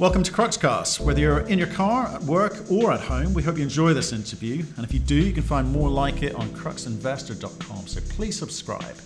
Welcome to Cruxcast. Whether you're in your car, at work, or at home, we hope you enjoy this interview. And if you do, you can find more like it on cruxinvestor.com. So please subscribe.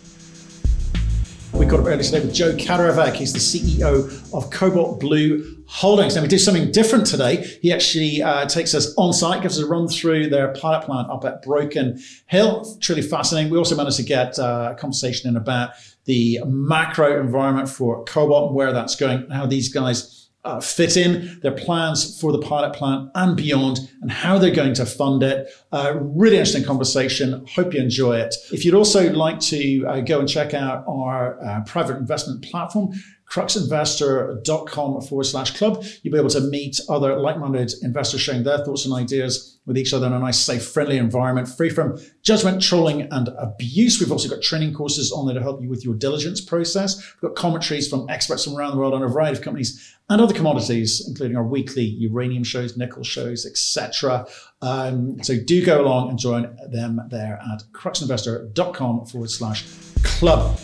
We got up early today with Joe Kaderavek. He's the CEO of Cobalt Blue Holdings. Now, we do something different today. He actually uh, takes us on site, gives us a run through their pilot plant up at Broken Hill. Truly fascinating. We also managed to get uh, a conversation in about the macro environment for cobalt and where that's going, how these guys uh, fit in, their plans for the pilot plant and beyond, and how they're going to fund it. Uh, really interesting conversation. Hope you enjoy it. If you'd also like to uh, go and check out our uh, private investment platform, cruxinvestor.com forward slash club. You'll be able to meet other like minded investors sharing their thoughts and ideas with each other in a nice, safe, friendly environment, free from judgment, trolling, and abuse. We've also got training courses on there to help you with your diligence process. We've got commentaries from experts from around the world on a variety of companies and other commodities, including our weekly uranium shows, nickel shows, etc. Um, so do go along and join them there at cruxinvestor.com forward slash club.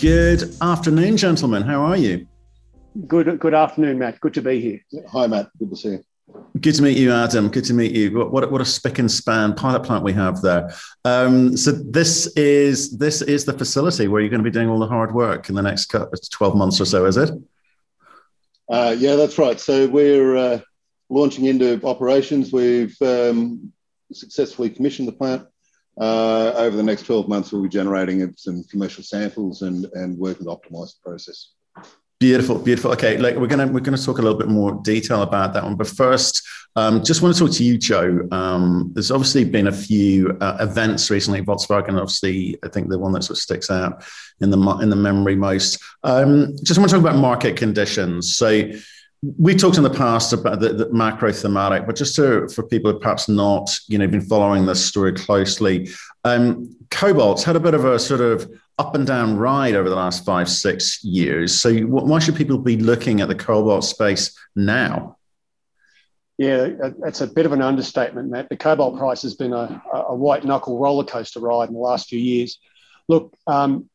Good afternoon, gentlemen. How are you? Good. Good afternoon, Matt. Good to be here. Hi, Matt. Good to see you. Good to meet you, Adam. Good to meet you. What, what, what a spick and span pilot plant we have there. Um, so this is this is the facility where you're going to be doing all the hard work in the next twelve months or so, is it? Uh, yeah, that's right. So we're uh, launching into operations. We've um, successfully commissioned the plant. Uh, over the next 12 months, we'll be generating some commercial samples and, and working to optimize the process. Beautiful, beautiful. Okay, like we're gonna we're gonna talk a little bit more detail about that one, but first, um, just want to talk to you, Joe. Um, there's obviously been a few uh, events recently. Volkswagen, obviously, I think the one that sort of sticks out in the in the memory most. Um, just want to talk about market conditions. So we talked in the past about the, the, macro thematic, but just to, for people who perhaps not, you know, been following this story closely, um, Cobalt's had a bit of a sort of up and down ride over the last five, six years. So why should people be looking at the cobalt space now? Yeah, that's a bit of an understatement, Matt. The cobalt price has been a, a white knuckle roller coaster ride in the last few years. Look, um,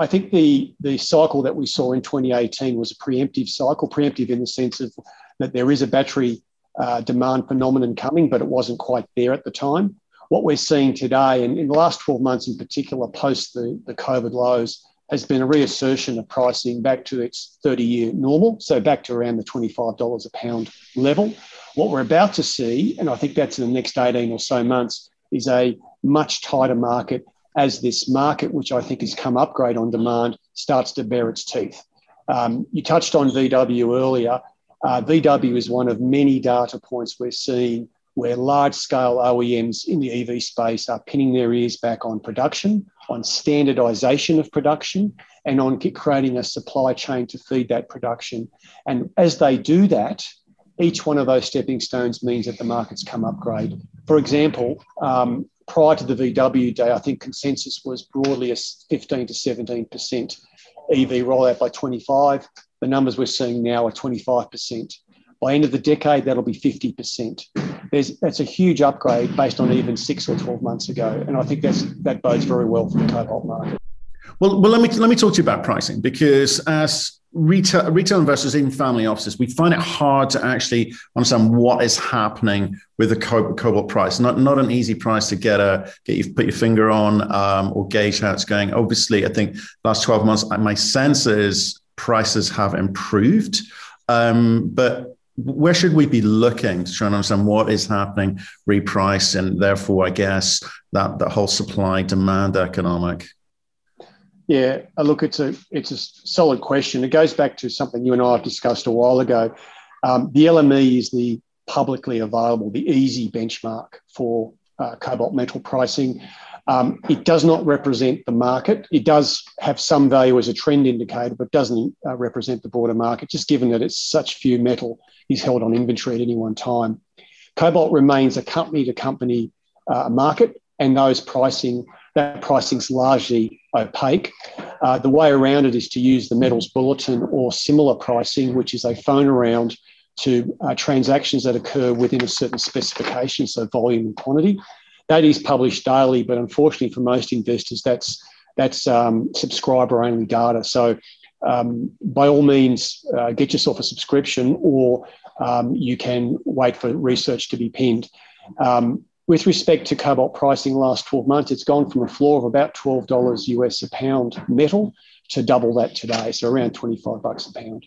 I think the the cycle that we saw in 2018 was a preemptive cycle, preemptive in the sense of that there is a battery uh, demand phenomenon coming, but it wasn't quite there at the time. What we're seeing today, and in the last 12 months in particular, post the, the COVID lows, has been a reassertion of pricing back to its 30 year normal, so back to around the $25 a pound level. What we're about to see, and I think that's in the next 18 or so months, is a much tighter market as this market, which I think has come upgrade on demand, starts to bear its teeth. Um, you touched on VW earlier. Uh, VW is one of many data points we're seeing where large scale OEMs in the EV space are pinning their ears back on production, on standardization of production, and on creating a supply chain to feed that production. And as they do that, each one of those stepping stones means that the markets come upgrade. For example, um, prior to the VW day, I think consensus was broadly a 15 to 17% EV rollout by 25. The numbers we're seeing now are 25%. By end of the decade, that'll be 50%. There's, that's a huge upgrade based on even six or 12 months ago. And I think that's, that bodes very well for the cobalt market. Well, well, let me let me talk to you about pricing because as retail retail investors, even family offices, we find it hard to actually understand what is happening with the cobalt price. Not not an easy price to get a get you put your finger on um, or gauge how it's going. Obviously, I think last twelve months, my sense is prices have improved, um, but where should we be looking to try and understand what is happening, reprice, and therefore, I guess that the whole supply demand economic. Yeah, uh, look, it's a it's a solid question. It goes back to something you and I have discussed a while ago. Um, the LME is the publicly available, the easy benchmark for uh, cobalt metal pricing. Um, it does not represent the market. It does have some value as a trend indicator, but doesn't uh, represent the broader market, just given that it's such few metal is held on inventory at any one time. Cobalt remains a company to company uh, market, and those pricing that pricing is largely opaque. Uh, the way around it is to use the metals bulletin or similar pricing, which is a phone around to uh, transactions that occur within a certain specification, so volume and quantity. That is published daily, but unfortunately for most investors, that's that's um, subscriber only data. So um, by all means, uh, get yourself a subscription or um, you can wait for research to be pinned. Um, with respect to cobalt pricing last 12 months, it's gone from a floor of about $12 US a pound metal to double that today, so around 25 bucks a pound.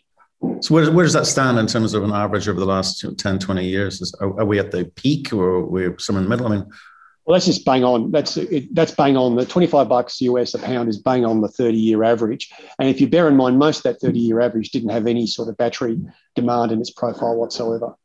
So where, where does that stand in terms of an average over the last 10, 20 years? Is, are, are, we at the peak or are we somewhere in the middle? I mean, well, that's just bang on. That's it, that's bang on. The 25 bucks US a pound is bang on the 30 year average. And if you bear in mind, most of that 30 year average didn't have any sort of battery demand in its profile whatsoever.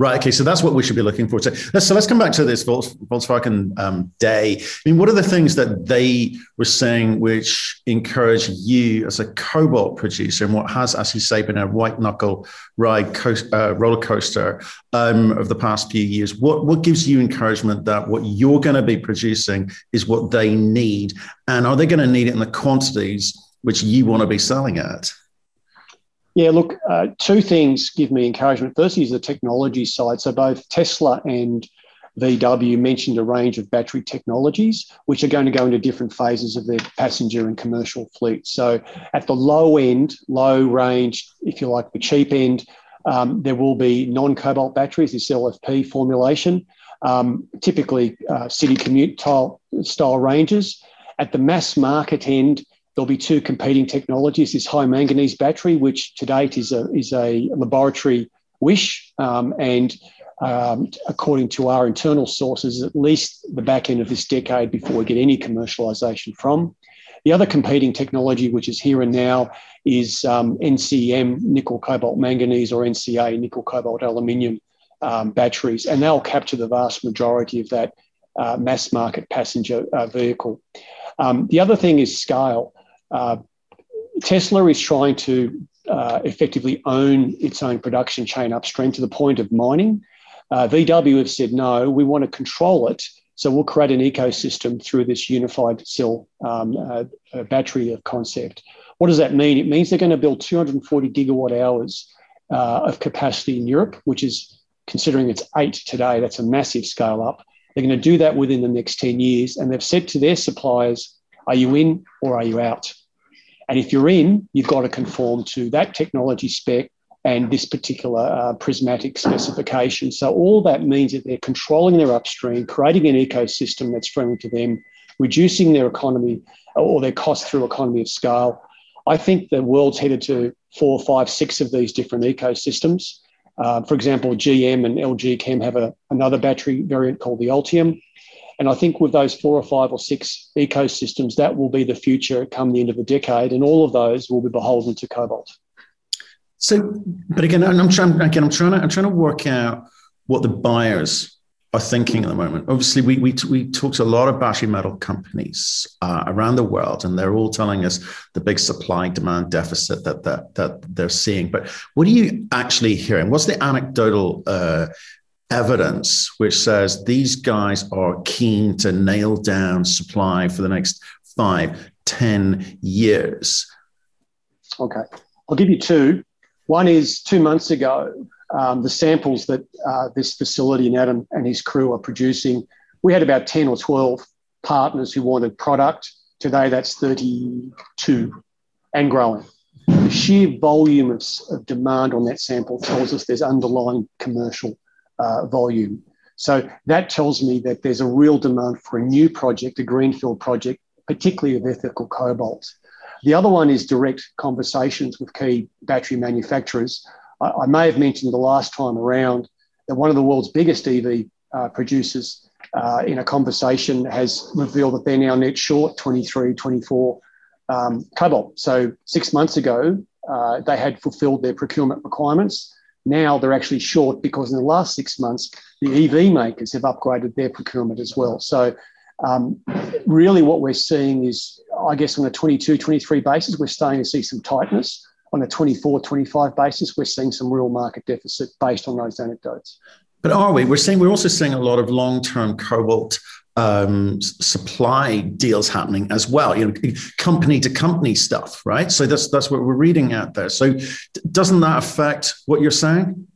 Right. Okay. So that's what we should be looking for. So let's, so let's come back to this Volkswagen um, day. I mean, what are the things that they were saying which encourage you as a cobalt producer and what has, as you say, been a white knuckle ride uh, roller coaster um, of the past few years? What what gives you encouragement that what you're going to be producing is what they need, and are they going to need it in the quantities which you want to be selling at? Yeah, look, uh, two things give me encouragement. Firstly is the technology side. So both Tesla and VW mentioned a range of battery technologies, which are going to go into different phases of their passenger and commercial fleet. So at the low end, low range, if you like, the cheap end, um, there will be non-cobalt batteries, this LFP formulation, um, typically uh, city commute style, style ranges. At the mass market end, There'll be two competing technologies this high manganese battery, which to date is a, is a laboratory wish. Um, and um, according to our internal sources, at least the back end of this decade before we get any commercialisation from. The other competing technology, which is here and now, is um, NCM, nickel cobalt manganese, or NCA, nickel cobalt aluminium um, batteries, and they'll capture the vast majority of that uh, mass market passenger uh, vehicle. Um, the other thing is scale. Uh, Tesla is trying to uh, effectively own its own production chain upstream to the point of mining. Uh, VW have said, no, we want to control it. So we'll create an ecosystem through this unified cell um, uh, battery concept. What does that mean? It means they're going to build 240 gigawatt hours uh, of capacity in Europe, which is considering it's eight today, that's a massive scale up. They're going to do that within the next 10 years. And they've said to their suppliers, are you in or are you out? And if you're in, you've got to conform to that technology spec and this particular uh, prismatic specification. So all that means that they're controlling their upstream, creating an ecosystem that's friendly to them, reducing their economy or their cost through economy of scale. I think the world's headed to four, five, six of these different ecosystems. Uh, for example, GM and LG Chem have a, another battery variant called the Ultium. And I think with those four or five or six ecosystems, that will be the future come the end of the decade, and all of those will be beholden to cobalt. So, but again, I'm trying. Again, I'm trying to. I'm trying to work out what the buyers are thinking at the moment. Obviously, we we we talked to a lot of battery metal companies uh, around the world, and they're all telling us the big supply demand deficit that that that they're seeing. But what are you actually hearing? What's the anecdotal uh, evidence which says these guys are keen to nail down supply for the next five, ten years? Okay. I'll give you two. One is two months ago, um, the samples that uh, this facility and Adam and his crew are producing, we had about 10 or 12 partners who wanted product. Today, that's 32 and growing. The sheer volume of, of demand on that sample tells us there's underlying commercial uh, volume. So that tells me that there's a real demand for a new project, a greenfield project, particularly of ethical cobalt. The other one is direct conversations with key battery manufacturers. I, I may have mentioned the last time around that one of the world's biggest EV uh, producers uh, in a conversation has revealed that they're now net short 23, 24 um, cobalt. So six months ago, uh, they had fulfilled their procurement requirements. Now they're actually short because in the last six months, the EV makers have upgraded their procurement as well. So, um, really, what we're seeing is, I guess, on a 22, 23 basis, we're starting to see some tightness. On a 24, 25 basis, we're seeing some real market deficit based on those anecdotes. But are we? We're seeing we're also seeing a lot of long-term cobalt um, supply deals happening as well. You know, company to company stuff, right? So that's that's what we're reading out there. So doesn't that affect what you're saying?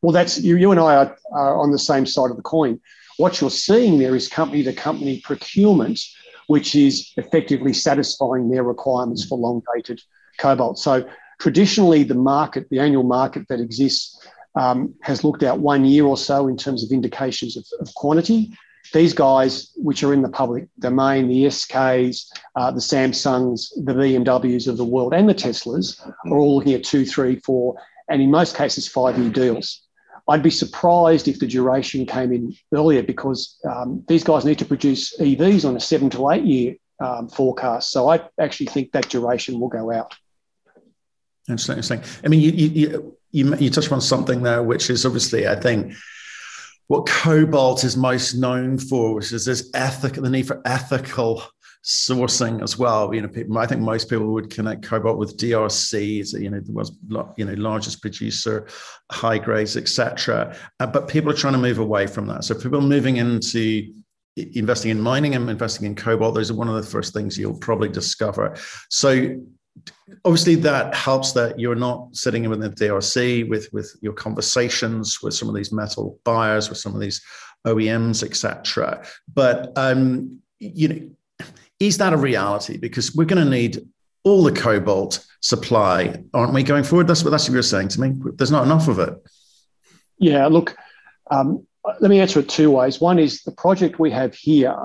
Well, that's you. You and I are, are on the same side of the coin. What you're seeing there is company to company procurement, which is effectively satisfying their requirements for long dated cobalt. So traditionally, the market, the annual market that exists, um, has looked out one year or so in terms of indications of, of, quantity. These guys, which are in the public domain, the SKs, uh, the Samsungs, the BMWs of the world, and the Teslas, are all looking at two, three, four, and in most cases, five year deals. I'd be surprised if the duration came in earlier because um, these guys need to produce EVs on a seven to eight year um, forecast. So I actually think that duration will go out. Interesting. I mean, you, you, you, you touched on something there, which is obviously, I think, what cobalt is most known for, which is this ethical, the need for ethical sourcing as well. You know, people, I think most people would connect cobalt with DRC, it's, you know, the world's you know largest producer, high grades, etc. Uh, but people are trying to move away from that. So people moving into investing in mining and investing in cobalt, those are one of the first things you'll probably discover. So obviously that helps that you're not sitting in with the DRC with with your conversations with some of these metal buyers, with some of these OEMs, etc. But um, you know, is that a reality? Because we're going to need all the cobalt supply, aren't we, going forward? That's what that's what you're saying to me. There's not enough of it. Yeah, look, um, let me answer it two ways. One is the project we have here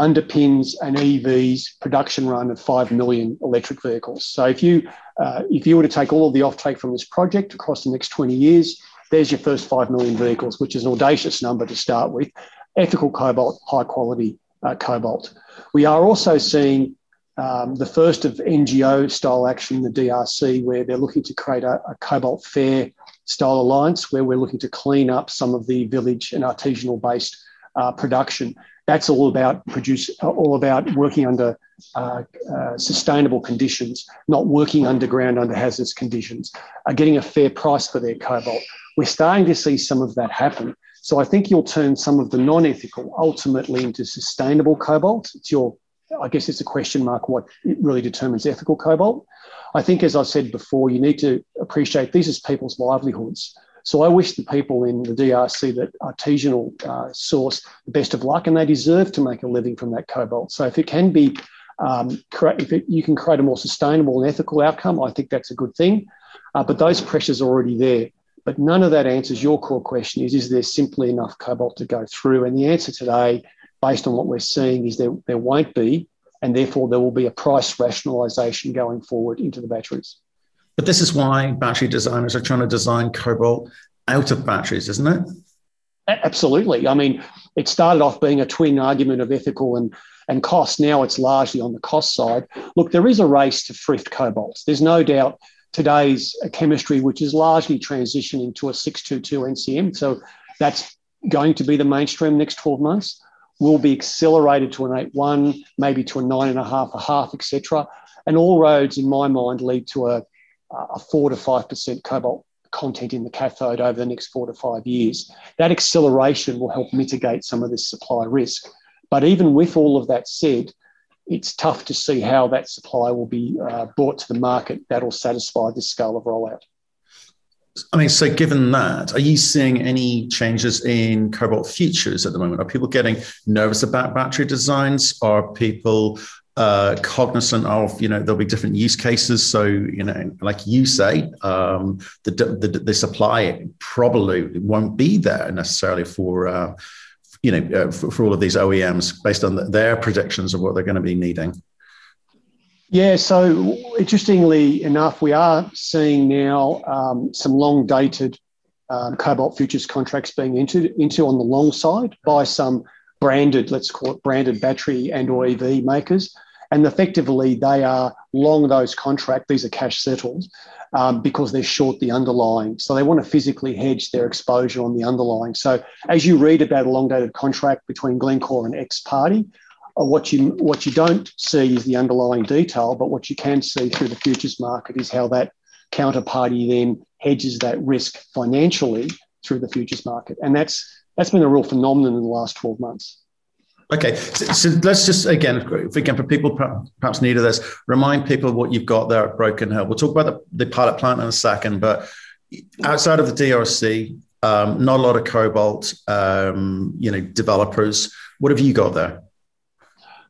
underpins an EV's production run of 5 million electric vehicles. So if you, uh, if you were to take all of the offtake from this project across the next 20 years, there's your first 5 million vehicles, which is an audacious number to start with. Ethical cobalt, high quality uh, cobalt. We are also seeing um, the first of NGO style action in the DRC, where they're looking to create a, a cobalt fair style alliance, where we're looking to clean up some of the village and artisanal based uh, production that's all about produce, all about working under uh, uh, sustainable conditions, not working underground under hazardous conditions, uh, getting a fair price for their cobalt. We're starting to see some of that happen. So I think you'll turn some of the non-ethical ultimately into sustainable cobalt. It's your, I guess it's a question mark what it really determines ethical cobalt. I think, as I said before, you need to appreciate these as people's livelihoods. So I wish the people in the DRC that artisanal uh, source the best of luck, and they deserve to make a living from that cobalt. So if it can be, um, if it, you can create a more sustainable and ethical outcome, I think that's a good thing. Uh, but those pressures are already there. But none of that answers your core question: is is there simply enough cobalt to go through? And the answer today, based on what we're seeing, is there there won't be, and therefore there will be a price rationalisation going forward into the batteries. But this is why battery designers are trying to design cobalt out of batteries, isn't it? Absolutely. I mean, it started off being a twin argument of ethical and, and cost. Now it's largely on the cost side. Look, there is a race to thrift cobalt. There's no doubt today's chemistry, which is largely transitioning to a 622 NCM. So that's going to be the mainstream next 12 months, will be accelerated to an 8.1, maybe to a 9.5, a half, etc. And all roads, in my mind, lead to a a four to five percent cobalt content in the cathode over the next four to five years. That acceleration will help mitigate some of this supply risk. But even with all of that said, it's tough to see how that supply will be uh, brought to the market that'll satisfy this scale of rollout. I mean, so given that, are you seeing any changes in cobalt futures at the moment? Are people getting nervous about battery designs? Are people uh, cognizant of you know there'll be different use cases. So you know like you say um, the, the, the supply probably won't be there necessarily for uh, you know uh, for, for, all of these OEMs based on the, their predictions of what they're going to be needing. Yeah so interestingly enough we are seeing now um, some long dated um, cobalt futures contracts being entered into on the long side by some branded, let's call it branded battery and or EV makers. And effectively, they are long those contracts. These are cash settled um, because they're short the underlying. So they want to physically hedge their exposure on the underlying. So as you read about a long dated contract between Glencore and X party, uh, what you what you don't see is the underlying detail, but what you can see through the futures market is how that counterparty then hedges that risk financially through the futures market, and that's that's been a real phenomenon in the last 12 months. Okay, so, so, let's just again, again for people perhaps new to this, remind people what you've got there at Broken Hill. We'll talk about the, the pilot plant in a second, but outside of the DRC, um, not a lot of cobalt, um, you know, developers. What have you got there?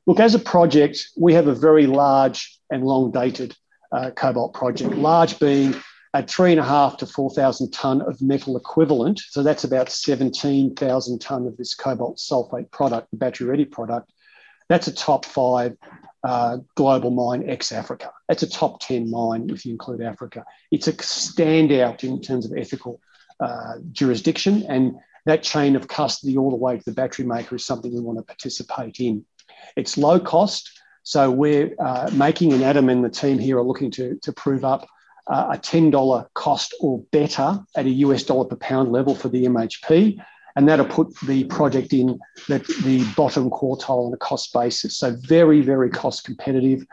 Look, as a project, we have a very large and long dated uh, cobalt project. Large being at three and a half to 4,000 tonne of metal equivalent. So that's about 17,000 tonne of this cobalt sulfate product, the battery ready product. That's a top five uh, global mine ex Africa. That's a top 10 mine if you include Africa. It's a standout in terms of ethical uh, jurisdiction. And that chain of custody all the way to the battery maker is something we want to participate in. It's low cost. So we're uh, making, and Adam and the team here are looking to, to prove up uh, a $10 cost or better at a US dollar per pound level for the MHP. And that'll put the project in the, the bottom quartile on a cost basis. So very, very cost competitive.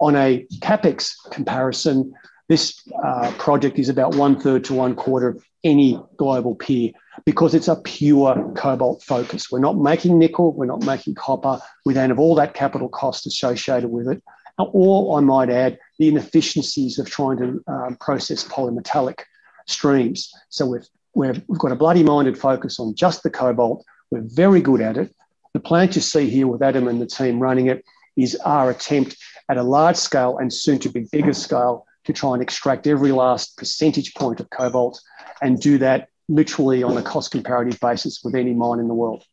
On a capex comparison, this uh, project is about one third to one quarter of any global peer because it's a pure cobalt focus. We're not making nickel, we're not making copper. We don't have all that capital cost associated with it. Or I might add, the inefficiencies of trying to um, process polymetallic streams. So we've, we've, we've got a bloody minded focus on just the cobalt. We're very good at it. The plant you see here with Adam and the team running it is our attempt at a large scale and soon to be bigger scale to try and extract every last percentage point of cobalt and do that literally on a cost comparative basis with any mine in the world.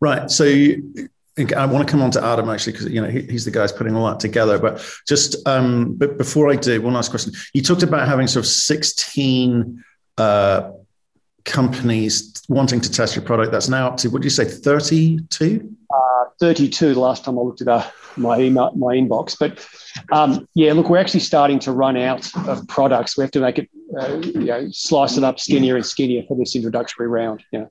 Right. So you, I want to come on to Adam actually because you know he, he's the guy who's putting all that together. But just um, but before I do, one last question. You talked about having sort of sixteen uh, companies wanting to test your product. That's now up to what do you say, thirty-two? Uh, Thirty-two. The last time I looked at uh, my email, my inbox, but um, yeah, look, we're actually starting to run out of products. We have to make it, uh, you know, slice it up skinnier and skinnier for this introductory round. Yeah.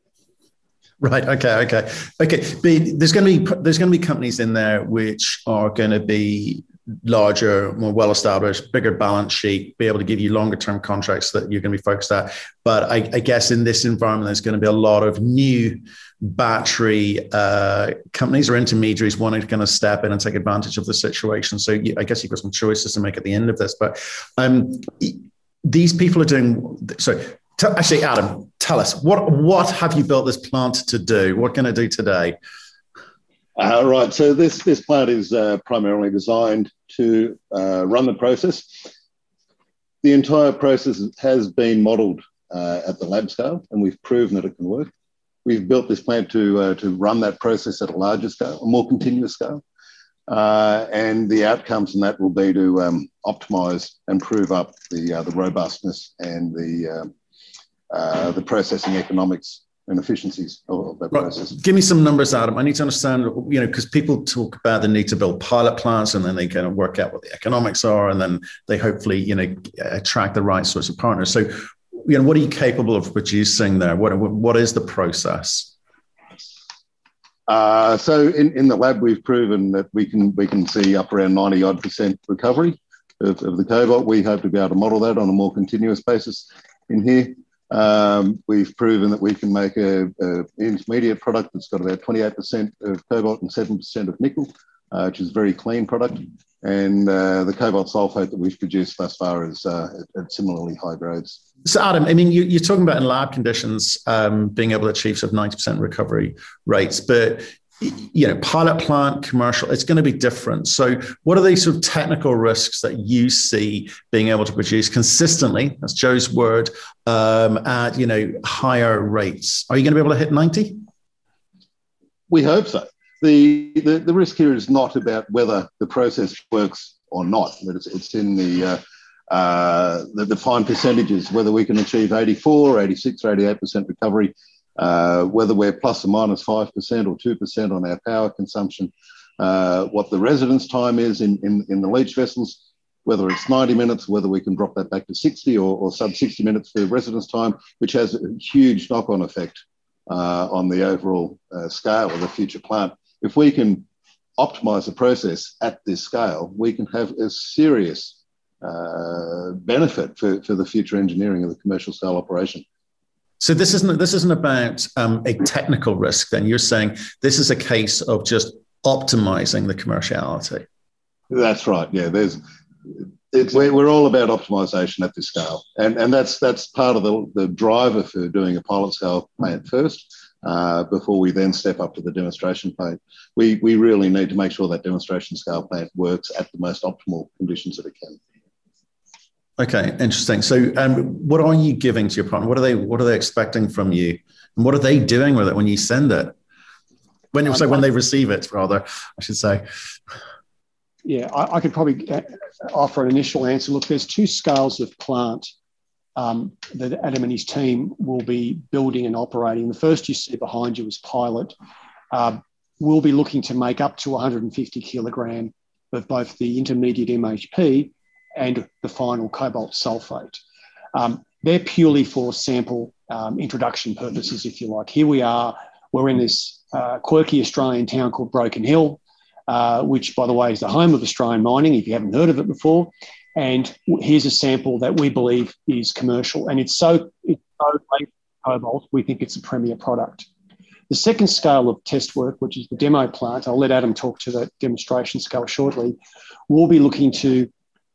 Right. Okay. Okay. Okay. But there's going to be there's going to be companies in there which are going to be larger, more well established, bigger balance sheet, be able to give you longer term contracts that you're going to be focused at. But I, I guess in this environment, there's going to be a lot of new battery uh, companies or intermediaries wanting to kind of step in and take advantage of the situation. So you, I guess you've got some choices to make at the end of this. But um, these people are doing so. Actually, Adam, tell us what what have you built this plant to do? What can it do today? Uh, right. So this this plant is uh, primarily designed to uh, run the process. The entire process has been modelled uh, at the lab scale, and we've proven that it can work. We've built this plant to uh, to run that process at a larger scale, a more continuous scale, uh, and the outcomes from that will be to um, optimise and prove up the the robustness and the um, the processing economics and efficiencies of, that right. process. Give me some numbers, Adam. I need to understand, you know, because people talk about the need to build pilot plants and then they kind of work out what the economics are and then they hopefully, you know, attract the right sorts of partners. So, you know, what are you capable of producing there? What, what is the process? Uh, so in, in the lab, we've proven that we can we can see up around 90 odd percent recovery of, of the cobalt. We hope to be able to model that on a more continuous basis in here. Um, we've proven that we can make an intermediate product that's got about 28% of cobalt and 7% of nickel, uh, which is a very clean product. And uh, the cobalt sulfate that we've produced thus far is uh, at, similarly high grades. So, Adam, I mean, you, are talking about in lab conditions um, being able to achieve sort of 90% recovery rates, but you know, pilot plant, commercial, it's going to be different. So, what are these sort of technical risks that you see being able to produce consistently? That's Joe's word um, at you know higher rates. Are you going to be able to hit ninety? We hope so. The, the, the risk here is not about whether the process works or not, but it's, it's in the, uh, uh, the, the fine percentages, whether we can achieve 84, 86, or 88% recovery uh, whether we're plus or minus 5% or 2% on our power consumption, uh, what the residence time is in, in, in, the leach vessels, whether it's 90 minutes, whether we can drop that back to 60 or, or sub 60 minutes for residence time, which has a huge knock on effect uh, on the overall uh, scale of the future plant. If we can optimize the process at this scale, we can have a serious uh, benefit for, for the future engineering of the commercial scale operation. So this isn't this isn't about um, a technical risk. Then you're saying this is a case of just optimizing the commerciality. That's right. Yeah, there's it's, we're all about optimization at this scale, and and that's that's part of the, the driver for doing a pilot scale plant first. Uh, before we then step up to the demonstration plant, we we really need to make sure that demonstration scale plant works at the most optimal conditions that it can. Okay, interesting. So, um, what are you giving to your partner? What are they What are they expecting from you, and what are they doing with it when you send it? When um, so when they receive it, rather, I should say. Yeah, I, I, could probably uh, offer an initial answer. Look, there's two scales of plant um, that Adam and his team will be building and operating. The first you see behind you is pilot. Uh, we'll be looking to make up to 150 kilogram of both the intermediate MHP and the final cobalt sulfate. Um, they're purely for sample um, introduction purposes, if you like. Here we are, we're in this uh, quirky Australian town called Broken Hill, uh, which, by the way, is the home of Australian mining, if you haven't heard of it before. And here's a sample that we believe is commercial, and it's so it's so late cobalt, we think it's a premier product. The second scale of test work, which is the demo plant, I'll let Adam talk to the demonstration scale shortly, we'll be looking to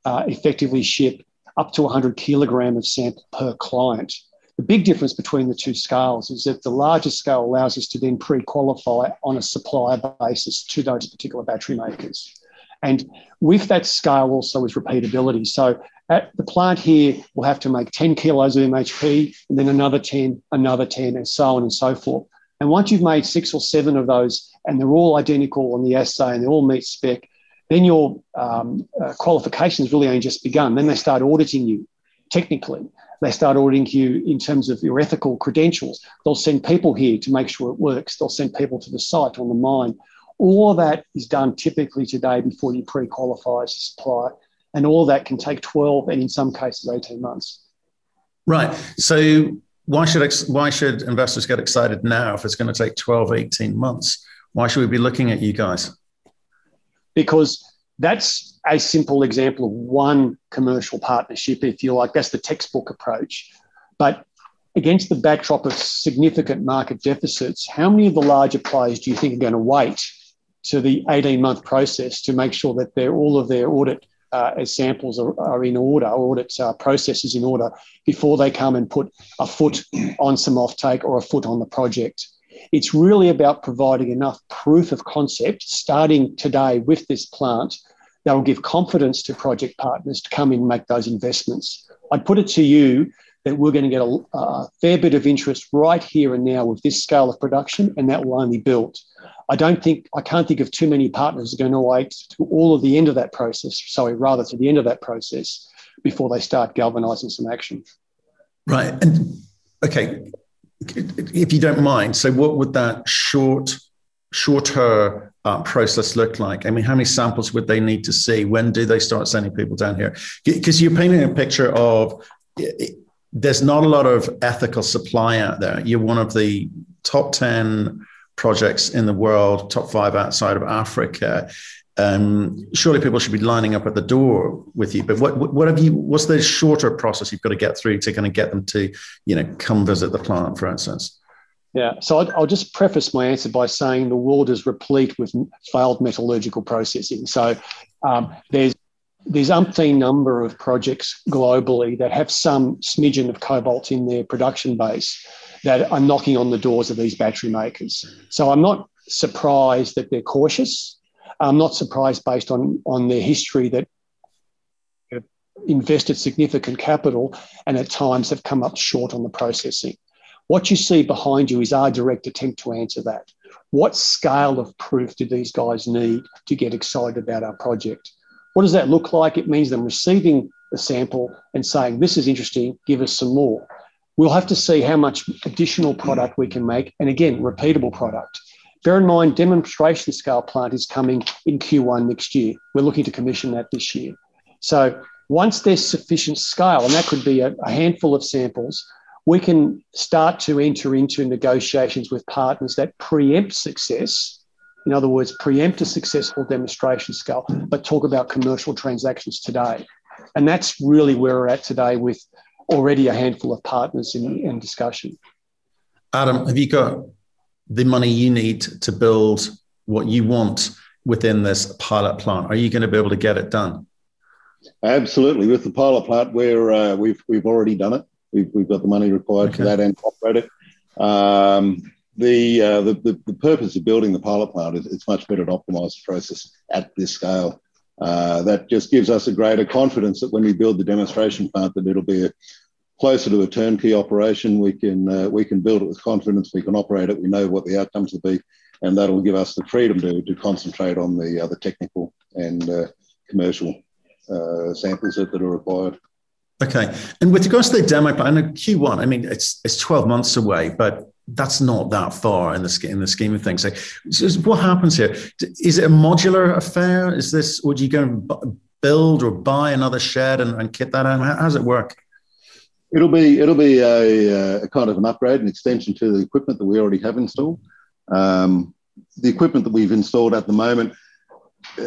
uh, effectively ship up to 100 kilogram of sample per client. The big difference between the two scales is that the larger scale allows us to then pre-qualify on a supplier basis to those particular battery makers. And with that scale also is repeatability. So at the plant here, we'll have to make 10 kilos of MHP and then another 10, another 10, and so on and so forth. And once you've made six or seven of those and they're all identical on the assay and they all meet spec, then your um, uh, qualifications really only just begun. Then they start auditing you technically. They start auditing you in terms of your ethical credentials. They'll send people here to make sure it works. They'll send people to the site on the mine. All that is done typically today before you pre-qualify as a supplier. And all that can take 12 and in some cases 18 months. Right. So why should why should investors get excited now if it's going to take 12, 18 months? Why should we be looking at you guys? Because that's a simple example of one commercial partnership, if you like. That's the textbook approach. But against the backdrop of significant market deficits, how many of the larger players do you think are going to wait to the 18 month process to make sure that all of their audit uh, samples are, are, in order, audit uh, processes in order before they come and put a foot on some offtake or a foot on the project? It's really about providing enough proof of concept starting today with this plant that will give confidence to project partners to come in and make those investments. I'd put it to you that we're going to get a, a, fair bit of interest right here and now with this scale of production, and that will only build. I don't think I can't think of too many partners going to wait to all of the end of that process. Sorry, rather to the end of that process before they start galvanizing some action. Right. And okay, if you don't mind, so what would that short, shorter uh, process look like? I mean, how many samples would they need to see? When do they start sending people down here? Because you're painting a picture of there's not a lot of ethical supply out there. You're one of the top 10 projects in the world, top five outside of Africa um, surely people should be lining up at the door with you. But what, what have you? What's the shorter process you've got to get through to kind of get them to, you know, come visit the plant, for instance? Yeah, so I'll, I'll just preface my answer by saying the world is replete with failed metallurgical processing. So um, there's there's umpteen number of projects globally that have some smidgen of cobalt in their production base that are knocking on the doors of these battery makers. So I'm not surprised that they're cautious. I'm not surprised based on, on their history that have invested significant capital and at times have come up short on the processing. What you see behind you is our direct attempt to answer that. What scale of proof do these guys need to get excited about our project? What does that look like? It means them receiving the sample and saying, This is interesting, give us some more. We'll have to see how much additional product we can make, and again, repeatable product. Bear in mind, demonstration scale plant is coming in Q1 next year. We're looking to commission that this year. So once there's sufficient scale, and that could be a, a handful of samples, we can start to enter into negotiations with partners that preempt success. In other words, preempt a successful demonstration scale, but talk about commercial transactions today. And that's really where we're at today with already a handful of partners in, in discussion. Adam, have you got the money you need to build what you want within this pilot plant? Are you going to be able to get it done? Absolutely. With the pilot plant, where uh, we've we've already done it. We've, we've got the money required okay. for that and operate it. Um, the, uh, the, the, the purpose of building the pilot plant is it's much better to optimize the process at this scale. Uh, that just gives us a greater confidence that when we build the demonstration plant, that it'll be a, closer to a turnkey operation. We can uh, we can build it with confidence. We can operate it. We know what the outcomes will be, and that'll give us the freedom to, to concentrate on the other technical and uh, commercial uh, samples that, that are required. Okay, and with regards to the demo, know Q1. I mean, it's it's twelve months away, but that's not that far in the in the scheme of things. So, so what happens here? Is it a modular affair? Is this? Would you go and build or buy another shed and, and kit that out? How does it work? It'll be it'll be a, a, kind of an upgrade, an extension to the equipment that we already have installed. Um, the equipment that we've installed at the moment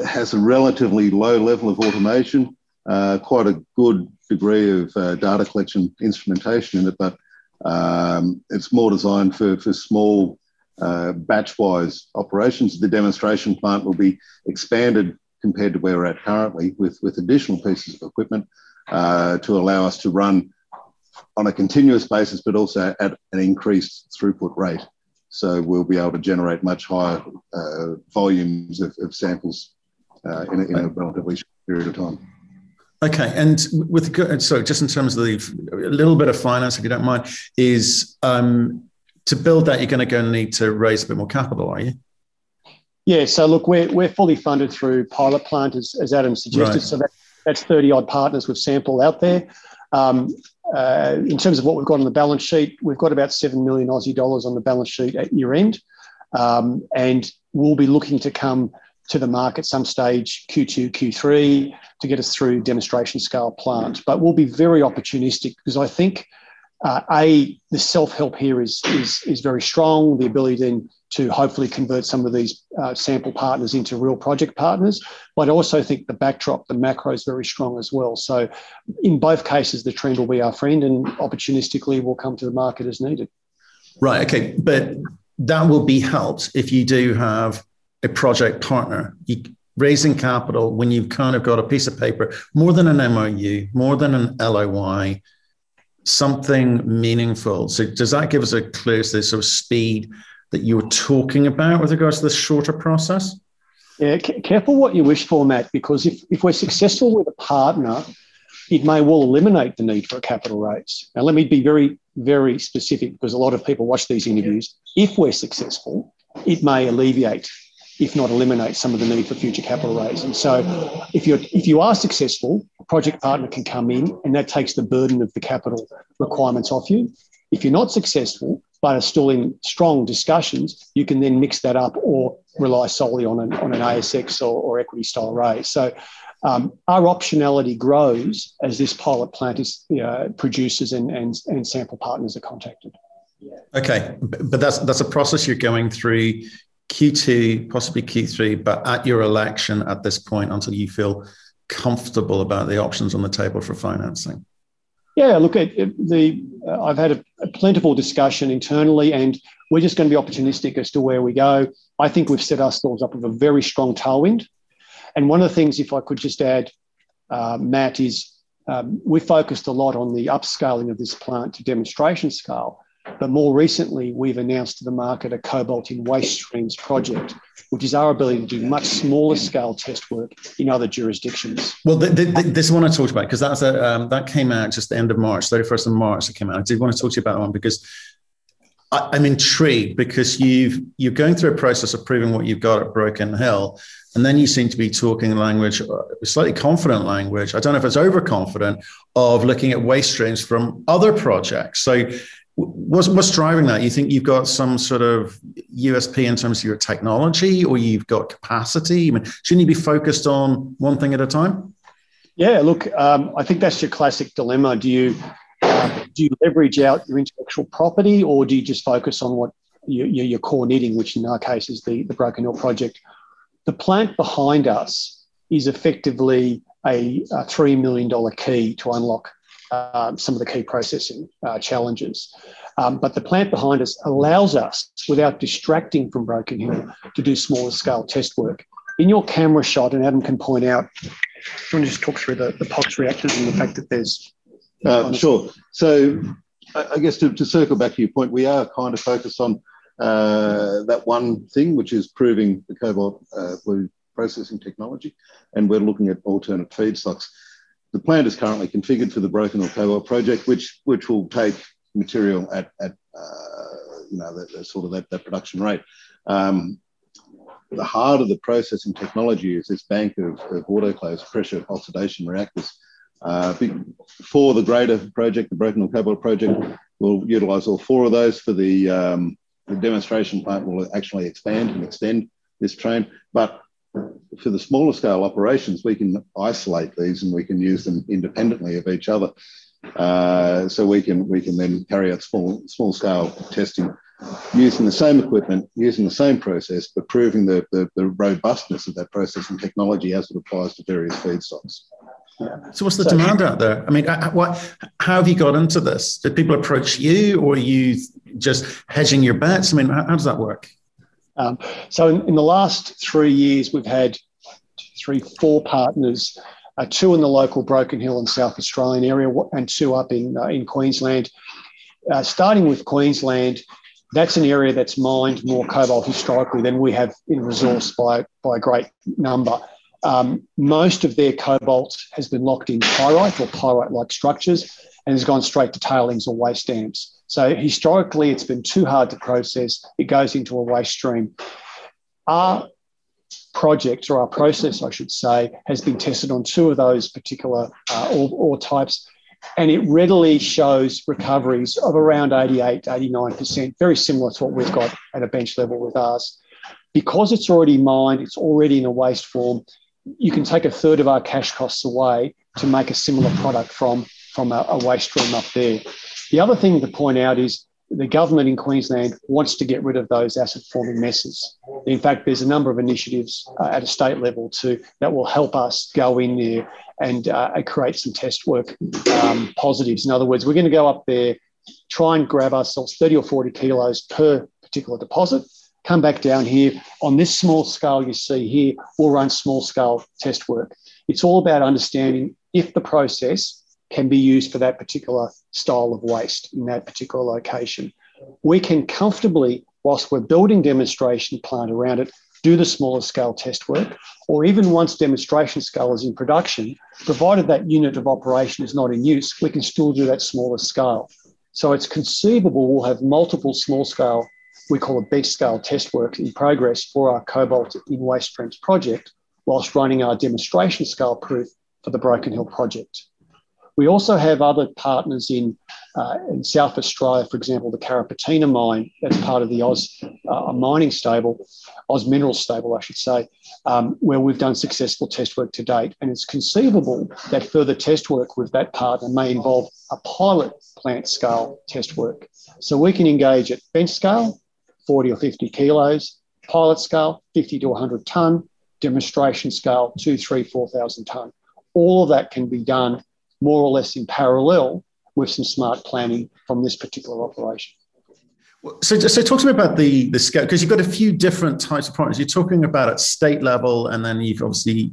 has a relatively low level of automation, uh, quite a good degree of uh, data collection instrumentation in it, but um, it's more designed for, for small uh, batch-wise operations. The demonstration plant will be expanded compared to where we're at currently with, with additional pieces of equipment uh, to allow us to run on a continuous basis, but also at an increased throughput rate. So we'll be able to generate much higher uh, volumes of, of samples uh, in, a, in, a, relatively short period of time. Okay, and with so just in terms of the a little bit of finance, if you don't mind, is um, to build that you're going to go and need to raise a bit more capital, are you? Yeah. So look, we're we're fully funded through pilot plant, as, as Adam suggested. Right. So that, that's thirty odd partners with sample out there. Um, uh, in terms of what we've got on the balance sheet, we've got about 7 million Aussie dollars on the balance sheet at year end. Um, and we'll be looking to come to the market some stage Q2, Q3 to get us through demonstration scale plant. But we'll be very opportunistic because I think uh, a the self help here is, is is very strong. The ability then to hopefully convert some of these uh, sample partners into real project partners. But I also think the backdrop, the macro is very strong as well. So in both cases, the trend will be our friend, and opportunistically will come to the market as needed. Right. Okay. But that will be helped if you do have a project partner. You, raising capital when you've kind of got a piece of paper, more than an MOU, more than an LOI, something meaningful. So does that give us a clue to the sort of speed that you were talking about with regards to this shorter process? Yeah, careful what you wish for, Matt, because if, if we're successful with a partner, it may well eliminate the need for a capital raise. Now, let me be very, very specific because a lot of people watch these interviews. If we're successful, it may alleviate if not eliminate some of the need for future capital raising. So if you're if you are successful, a project partner can come in and that takes the burden of the capital requirements off you. If you're not successful, but are still in strong discussions, you can then mix that up or rely solely on an, on an ASX or, or equity style raise. So um, our optionality grows as this pilot plant is produces and, and, and sample partners are contacted. Okay, but that's that's a process you're going through Q2, possibly Q3, but at your election at this point until you feel comfortable about the options on the table for financing? Yeah, look, at the uh, I've had a, a, plentiful discussion internally, and we're just going to be opportunistic as to where we go. I think we've set ourselves up with a very strong tailwind. And one of the things, if I could just add, uh, Matt, is um, we focused a lot on the upscaling of this plant to demonstration scale. But more recently, we've announced to the market a cobalt in waste streams project, which is our ability to do much smaller scale test work in other jurisdictions. Well, the, the, the, this one I talked about because that's a um, that came out just the end of March, thirty first of March. It came out. I did want to talk to you about that one because I, am intrigued because you've you're going through a process of proving what you've got at Broken Hill, and then you seem to be talking language, slightly confident language. I don't know if it's overconfident of looking at waste streams from other projects. So What's, what's driving that? You think you've got some sort of USP in terms of your technology, or you've got capacity? I mean, shouldn't you be focused on one thing at a time? Yeah, look, um, I think that's your classic dilemma. Do you uh, do you leverage out your intellectual property, or do you just focus on what your, your core knitting, which in our case is the, the Broken Hill project? The plant behind us is effectively a, a $3 million key to unlock um, some of the key processing uh, challenges. Um, but the plant behind us allows us, without distracting from Broken Hill, to do smaller scale test work. In your camera shot, and Adam can point out, do you want to just talk through the, the POX reactors and the fact that there's. Uh, sure. So, I guess to, to, circle back to your point, we are kind of focused on uh, that one thing, which is proving the cobalt uh, blue processing technology, and we're looking at alternate feedstocks. The plant is currently configured for the Broken Hill Cobalt project, which which will take material at, at uh, you know the, the sort of that, that production rate. Um, the heart of the processing technology is this bank of, of autoclaves, pressure oxidation reactors. Uh, for the greater project, the Broken Hill Cobalt project, we'll utilise all four of those for the, um, the demonstration plant. Will actually expand and extend this train, but for the smaller scale operations, we can isolate these and we can use them independently of each other. Uh, so we can we can then carry out small small scale testing using the same equipment, using the same process, but proving the, the, the robustness of that process and technology as it applies to various feedstocks. So, what's the so, demand out there? I mean, what, how have you got into this? Did people approach you, or are you just hedging your bets? I mean, how, how does that work? Um, so, in, in, the last three years, we've had three, four partners, uh, two in the local Broken Hill and South Australian area, and two up in uh, in Queensland. Uh, starting with Queensland, that's an area that's mined more cobalt historically than we have in resource by, by a great number. Um, most of their cobalt has been locked in pyrite or pyrite like structures and has gone straight to tailings or waste dams. So historically, it's been too hard to process. It goes into a waste stream. Our project, or our process, I should say, has been tested on two of those particular uh, ore, ore types and it readily shows recoveries of around 88, 89%, very similar to what we've got at a bench level with ours. Because it's already mined, it's already in a waste form, you can take a third of our cash costs away to make a similar product from, from a, a waste stream up there. The other thing to point out is the government in Queensland wants to get rid of those acid forming messes. In fact, there's a number of initiatives uh, at a state level too that will help us go in there and uh, create some test work um, positives. In other words, we're going to go up there, try and grab ourselves 30 or 40 kilos per particular deposit, come back down here. On this small scale you see here, we'll run small scale test work. It's all about understanding if the process can be used for that particular style of waste in that particular location. We can comfortably, whilst we're building demonstration plant around it, do the smaller scale test work, or even once demonstration scale is in production, provided that unit of operation is not in use, we can still do that smaller scale. So it's conceivable we'll have multiple small scale, we call it bench scale test work in progress for our cobalt in waste streams project, whilst running our demonstration scale proof for the Broken Hill project. We also have other partners in, uh, in South Australia, for example, the Carrapateena mine, that's part of the Oz uh, mining stable, Oz Minerals stable, I should say, um, where we've done successful test work to date. And it's conceivable that further test work with that partner may involve a pilot plant scale test work. So we can engage at bench scale, 40 or 50 kilos, pilot scale, 50 to 100 tonne, demonstration scale, two, three, 4,000 tonne. All of that can be done more or less in parallel with some smart planning from this particular operation. So, so talk to me about the the scale because you've got a few different types of partners. You're talking about at state level, and then you've obviously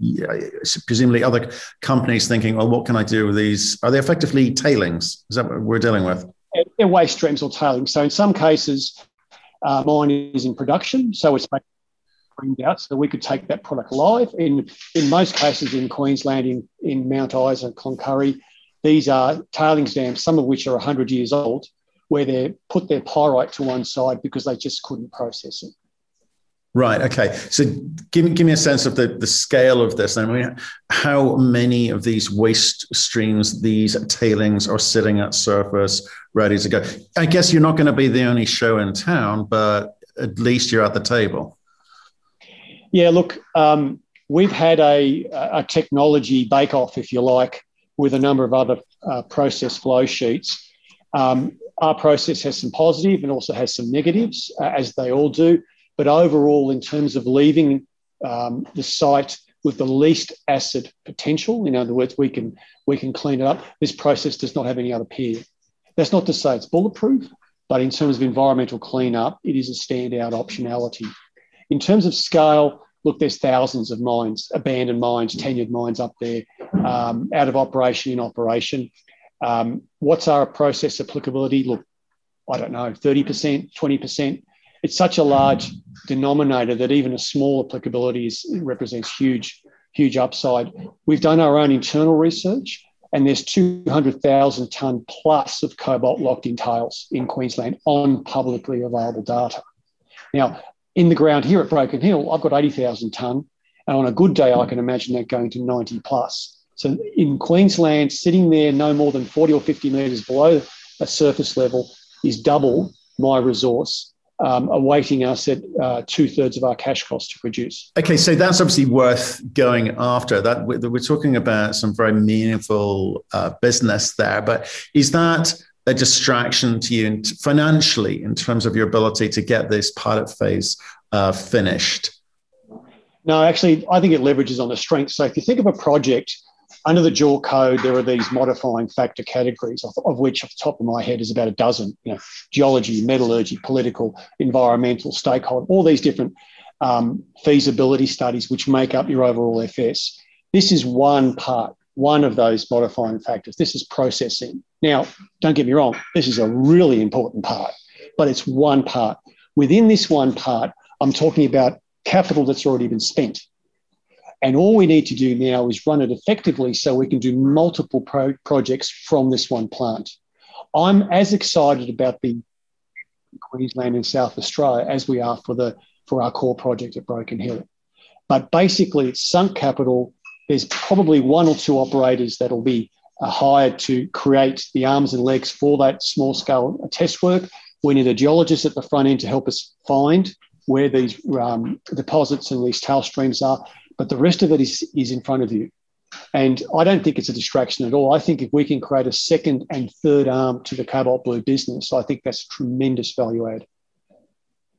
presumably other companies thinking, well, what can I do with these? Are they effectively tailings? Is that what we're dealing with? They're waste streams or tailings. So in some cases, uh, mine is in production, so it's screened out so we could take that product live. In, in most cases in Queensland, in, in Mount Isa and Cloncurry, these are tailings dams, some of which are 100 years old, where they put their pyrite to one side because they just couldn't process it. Right. Okay. So give me give me a sense of the, the scale of this. I mean, how many of these waste streams, these tailings, are sitting at surface, ready to go? I guess you're not going to be the only show in town, but at least you're at the table. Yeah, look, um, we've had a, a technology bake off, if you like, with a number of other uh, process flow sheets. Um, our process has some positive and also has some negatives, uh, as they all do. But overall, in terms of leaving um, the site with the least acid potential, in other words, we can we can clean it up. This process does not have any other peer. That's not to say it's bulletproof, but in terms of environmental cleanup, it is a standout optionality. In terms of scale, look, there's thousands of mines, abandoned mines, tenured mines up there, um, out of operation, in operation. Um, what's our process applicability? Look, I don't know, 30%, 20%. It's such a large denominator that even a small applicability is, represents huge, huge upside. We've done our own internal research, and there's 200,000 tonne plus of cobalt locked in tails in Queensland on publicly available data. Now, in the ground here at Broken Hill, I've got 80,000 tonne, and on a good day, I can imagine that going to 90 plus. So in Queensland, sitting there no more than 40 or 50 metres below a surface level is double my resource um, awaiting us at uh, two thirds of our cash cost to produce. Okay, so that's obviously worth going after. That we're talking about some very meaningful uh, business there, but is that a distraction to you financially in terms of your ability to get this pilot phase uh, finished? No, actually, I think it leverages on the strength. So if you think of a project under the JORC code, there are these modifying factor categories, of, of, which, off the top of my head, is about a dozen. You know, geology, metallurgy, political, environmental, stakeholder, all these different um, feasibility studies which make up your overall FS. This is one part, one of those modifying factors. This is processing. Now, don't get me wrong, this is a really important part, but it's one part. Within this one part, I'm talking about capital that's already been spent. And all we need to do now is run it effectively so we can do multiple pro- projects from this one plant. I'm as excited about the Queensland and South Australia as we are for the for our core project at Broken Hill. But basically, it's sunk capital. There's probably one or two operators that'll be uh, hired to create the arms and legs for that small scale test work. We need a geologist at the front end to help us find where these um, deposits and these tail streams are but the rest of it is, is in front of you. And I don't think it's a distraction at all. I think if we can create a second and third arm to the Cobalt Blue business, I think that's tremendous value add.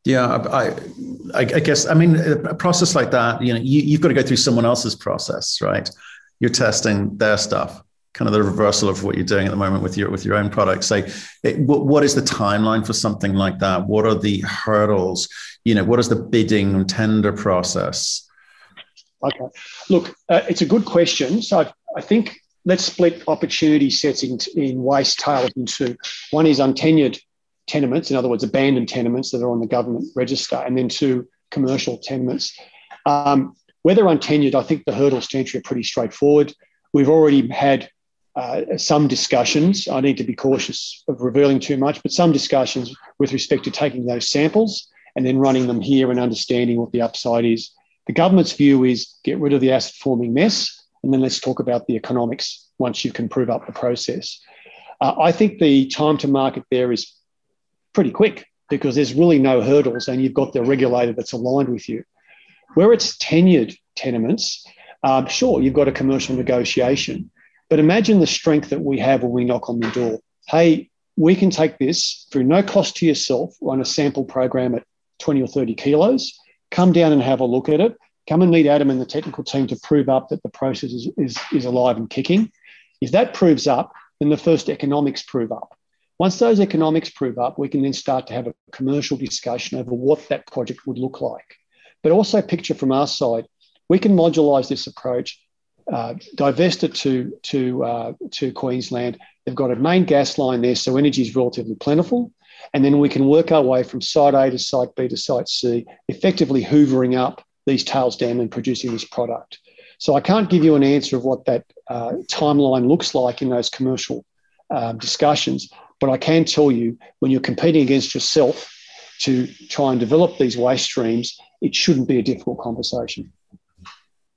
Yeah, I, I, I guess I mean a process like that. You know, you, you've got to go through someone else's process, right? You're testing their stuff, kind of the reversal of what you're doing at the moment with your with your own product. So, it, what, what is the timeline for something like that? What are the hurdles? You know, what is the bidding and tender process? Okay. Look, uh, it's a good question. So I, I think let's split opportunity sets in, in waste tails into one is untenured tenements, in other words, abandoned tenements that are on the government register, and then two commercial tenements. Um, whether untenured, I think the hurdles to entry are pretty straightforward. We've already had uh, some discussions. I need to be cautious of revealing too much, but some discussions with respect to taking those samples and then running them here and understanding what the upside is the government's view is get rid of the acid forming mess, and then let's talk about the economics once you can prove up the process. Uh, I think the time to market there is pretty quick because there's really no hurdles and you've got the regulator that's aligned with you. Where it's tenured tenements, um, sure, you've got a commercial negotiation, but imagine the strength that we have when we knock on the door. Hey, we can take this through no cost to yourself, run a sample program at 20 or 30 kilos, come down and have a look at it. Come and meet Adam and the technical team to prove up that the process is, is, is alive and kicking. If that proves up, then the first economics prove up. Once those economics prove up, we can then start to have a commercial discussion over what that project would look like. But also, picture from our side, we can modulise this approach, uh, divest it to, to, uh, to Queensland. They've got a main gas line there, so energy is relatively plentiful. And then we can work our way from site A to site B to site C, effectively hoovering up these tails down and producing this product. So I can't give you an answer of what that uh, timeline looks like in those commercial um, discussions, but I can tell you when you're competing against yourself to try and develop these waste streams, it shouldn't be a difficult conversation.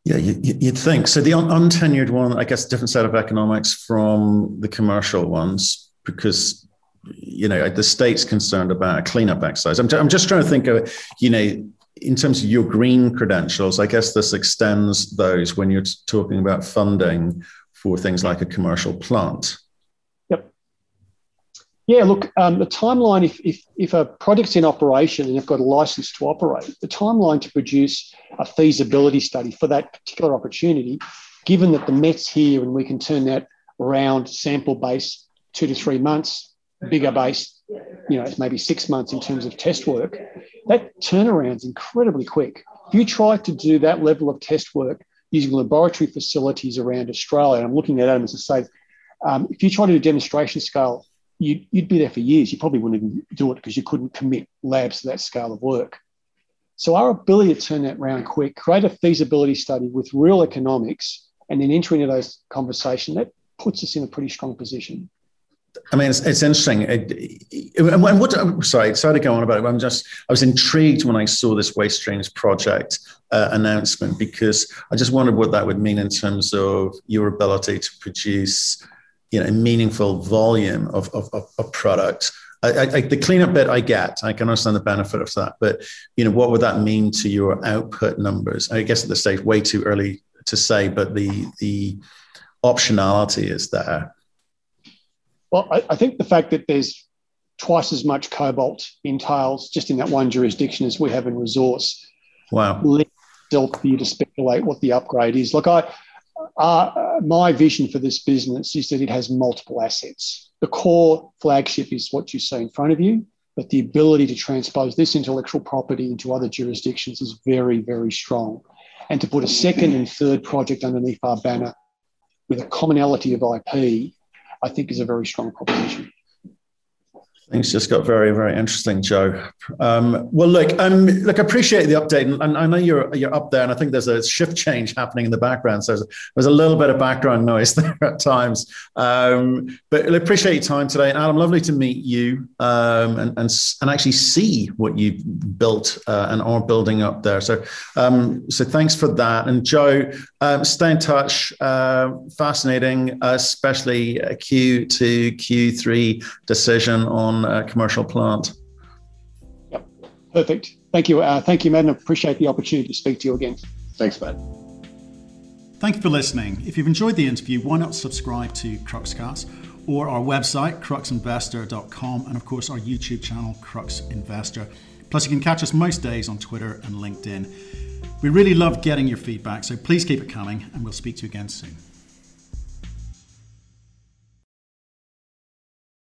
Yeah, you, would think. So the untenured one, I guess, different set of economics from the commercial ones, because you know the state's concerned about a cleanup exercise. I'm, I'm just trying to think of you know in terms of your green credentials. I guess this extends those when you're talking about funding for things like a commercial plant. Yep. Yeah, look, um, the timeline, if, if, if a project's in operation and you've got a license to operate, the timeline to produce a feasibility study for that particular opportunity, given that the met's here and we can turn that around sample base two to three months, bigger base, you know, maybe six months in terms of test work, that turnaround's incredibly quick. If you try to do that level of test work using laboratory facilities around Australia, and I'm looking at them as I say, um, if you try to do demonstration scale you'd, you'd be there for years. You probably wouldn't even do it because you couldn't commit labs to that scale of work. So our ability to turn that around quick, create a feasibility study with real economics, and then enter into those conversations, that puts us in a pretty strong position. I mean, it's, it's interesting. It, it, and what? Sorry, sorry to go on about it. I'm just. I was intrigued when I saw this waste streams project uh, announcement because I just wondered what that would mean in terms of your ability to produce, you know, a meaningful volume of of, of, of product. I, I, the cleanup bit I get, I can understand the benefit of that, but you know, what would that mean to your output numbers? I guess at this stage, way too early to say, but the the optionality is there. Well, I, I think the fact that there's twice as much cobalt in tails just in that one jurisdiction as we have in resource. Wow. Still for you to speculate what the upgrade is. Look, I, uh, my vision for this business is that it has multiple assets. The core flagship is what you see in front of you, but the ability to transpose this intellectual property into other jurisdictions is very, very strong. And to put a second and third project underneath our banner with a commonality of IP I think is a very strong proposition. Things just got very, very interesting, Joe. Um, well, look, um, look, I appreciate the update, and, I know you're you're up there, and I think there's a shift change happening in the background, so there's, a little bit of background noise there at times. Um, but I appreciate your time today, and Adam, lovely to meet you um, and, and and actually see what you've built uh, and are building up there. So, um, so thanks for that, and Joe, um, stay in touch. Uh, fascinating, especially Q two Q three decision on a commercial plant. Yep, perfect. Thank you. Uh, thank you, Matt. I appreciate the opportunity to speak to you again. Thanks, Matt. Thank you for listening. If you've enjoyed the interview, why not subscribe to Cruxcast or our website, cruxinvestor.com, and of course our YouTube channel, Crux Investor. Plus, you can catch us most days on Twitter and LinkedIn. We really love getting your feedback, so please keep it coming, and we'll speak to you again soon.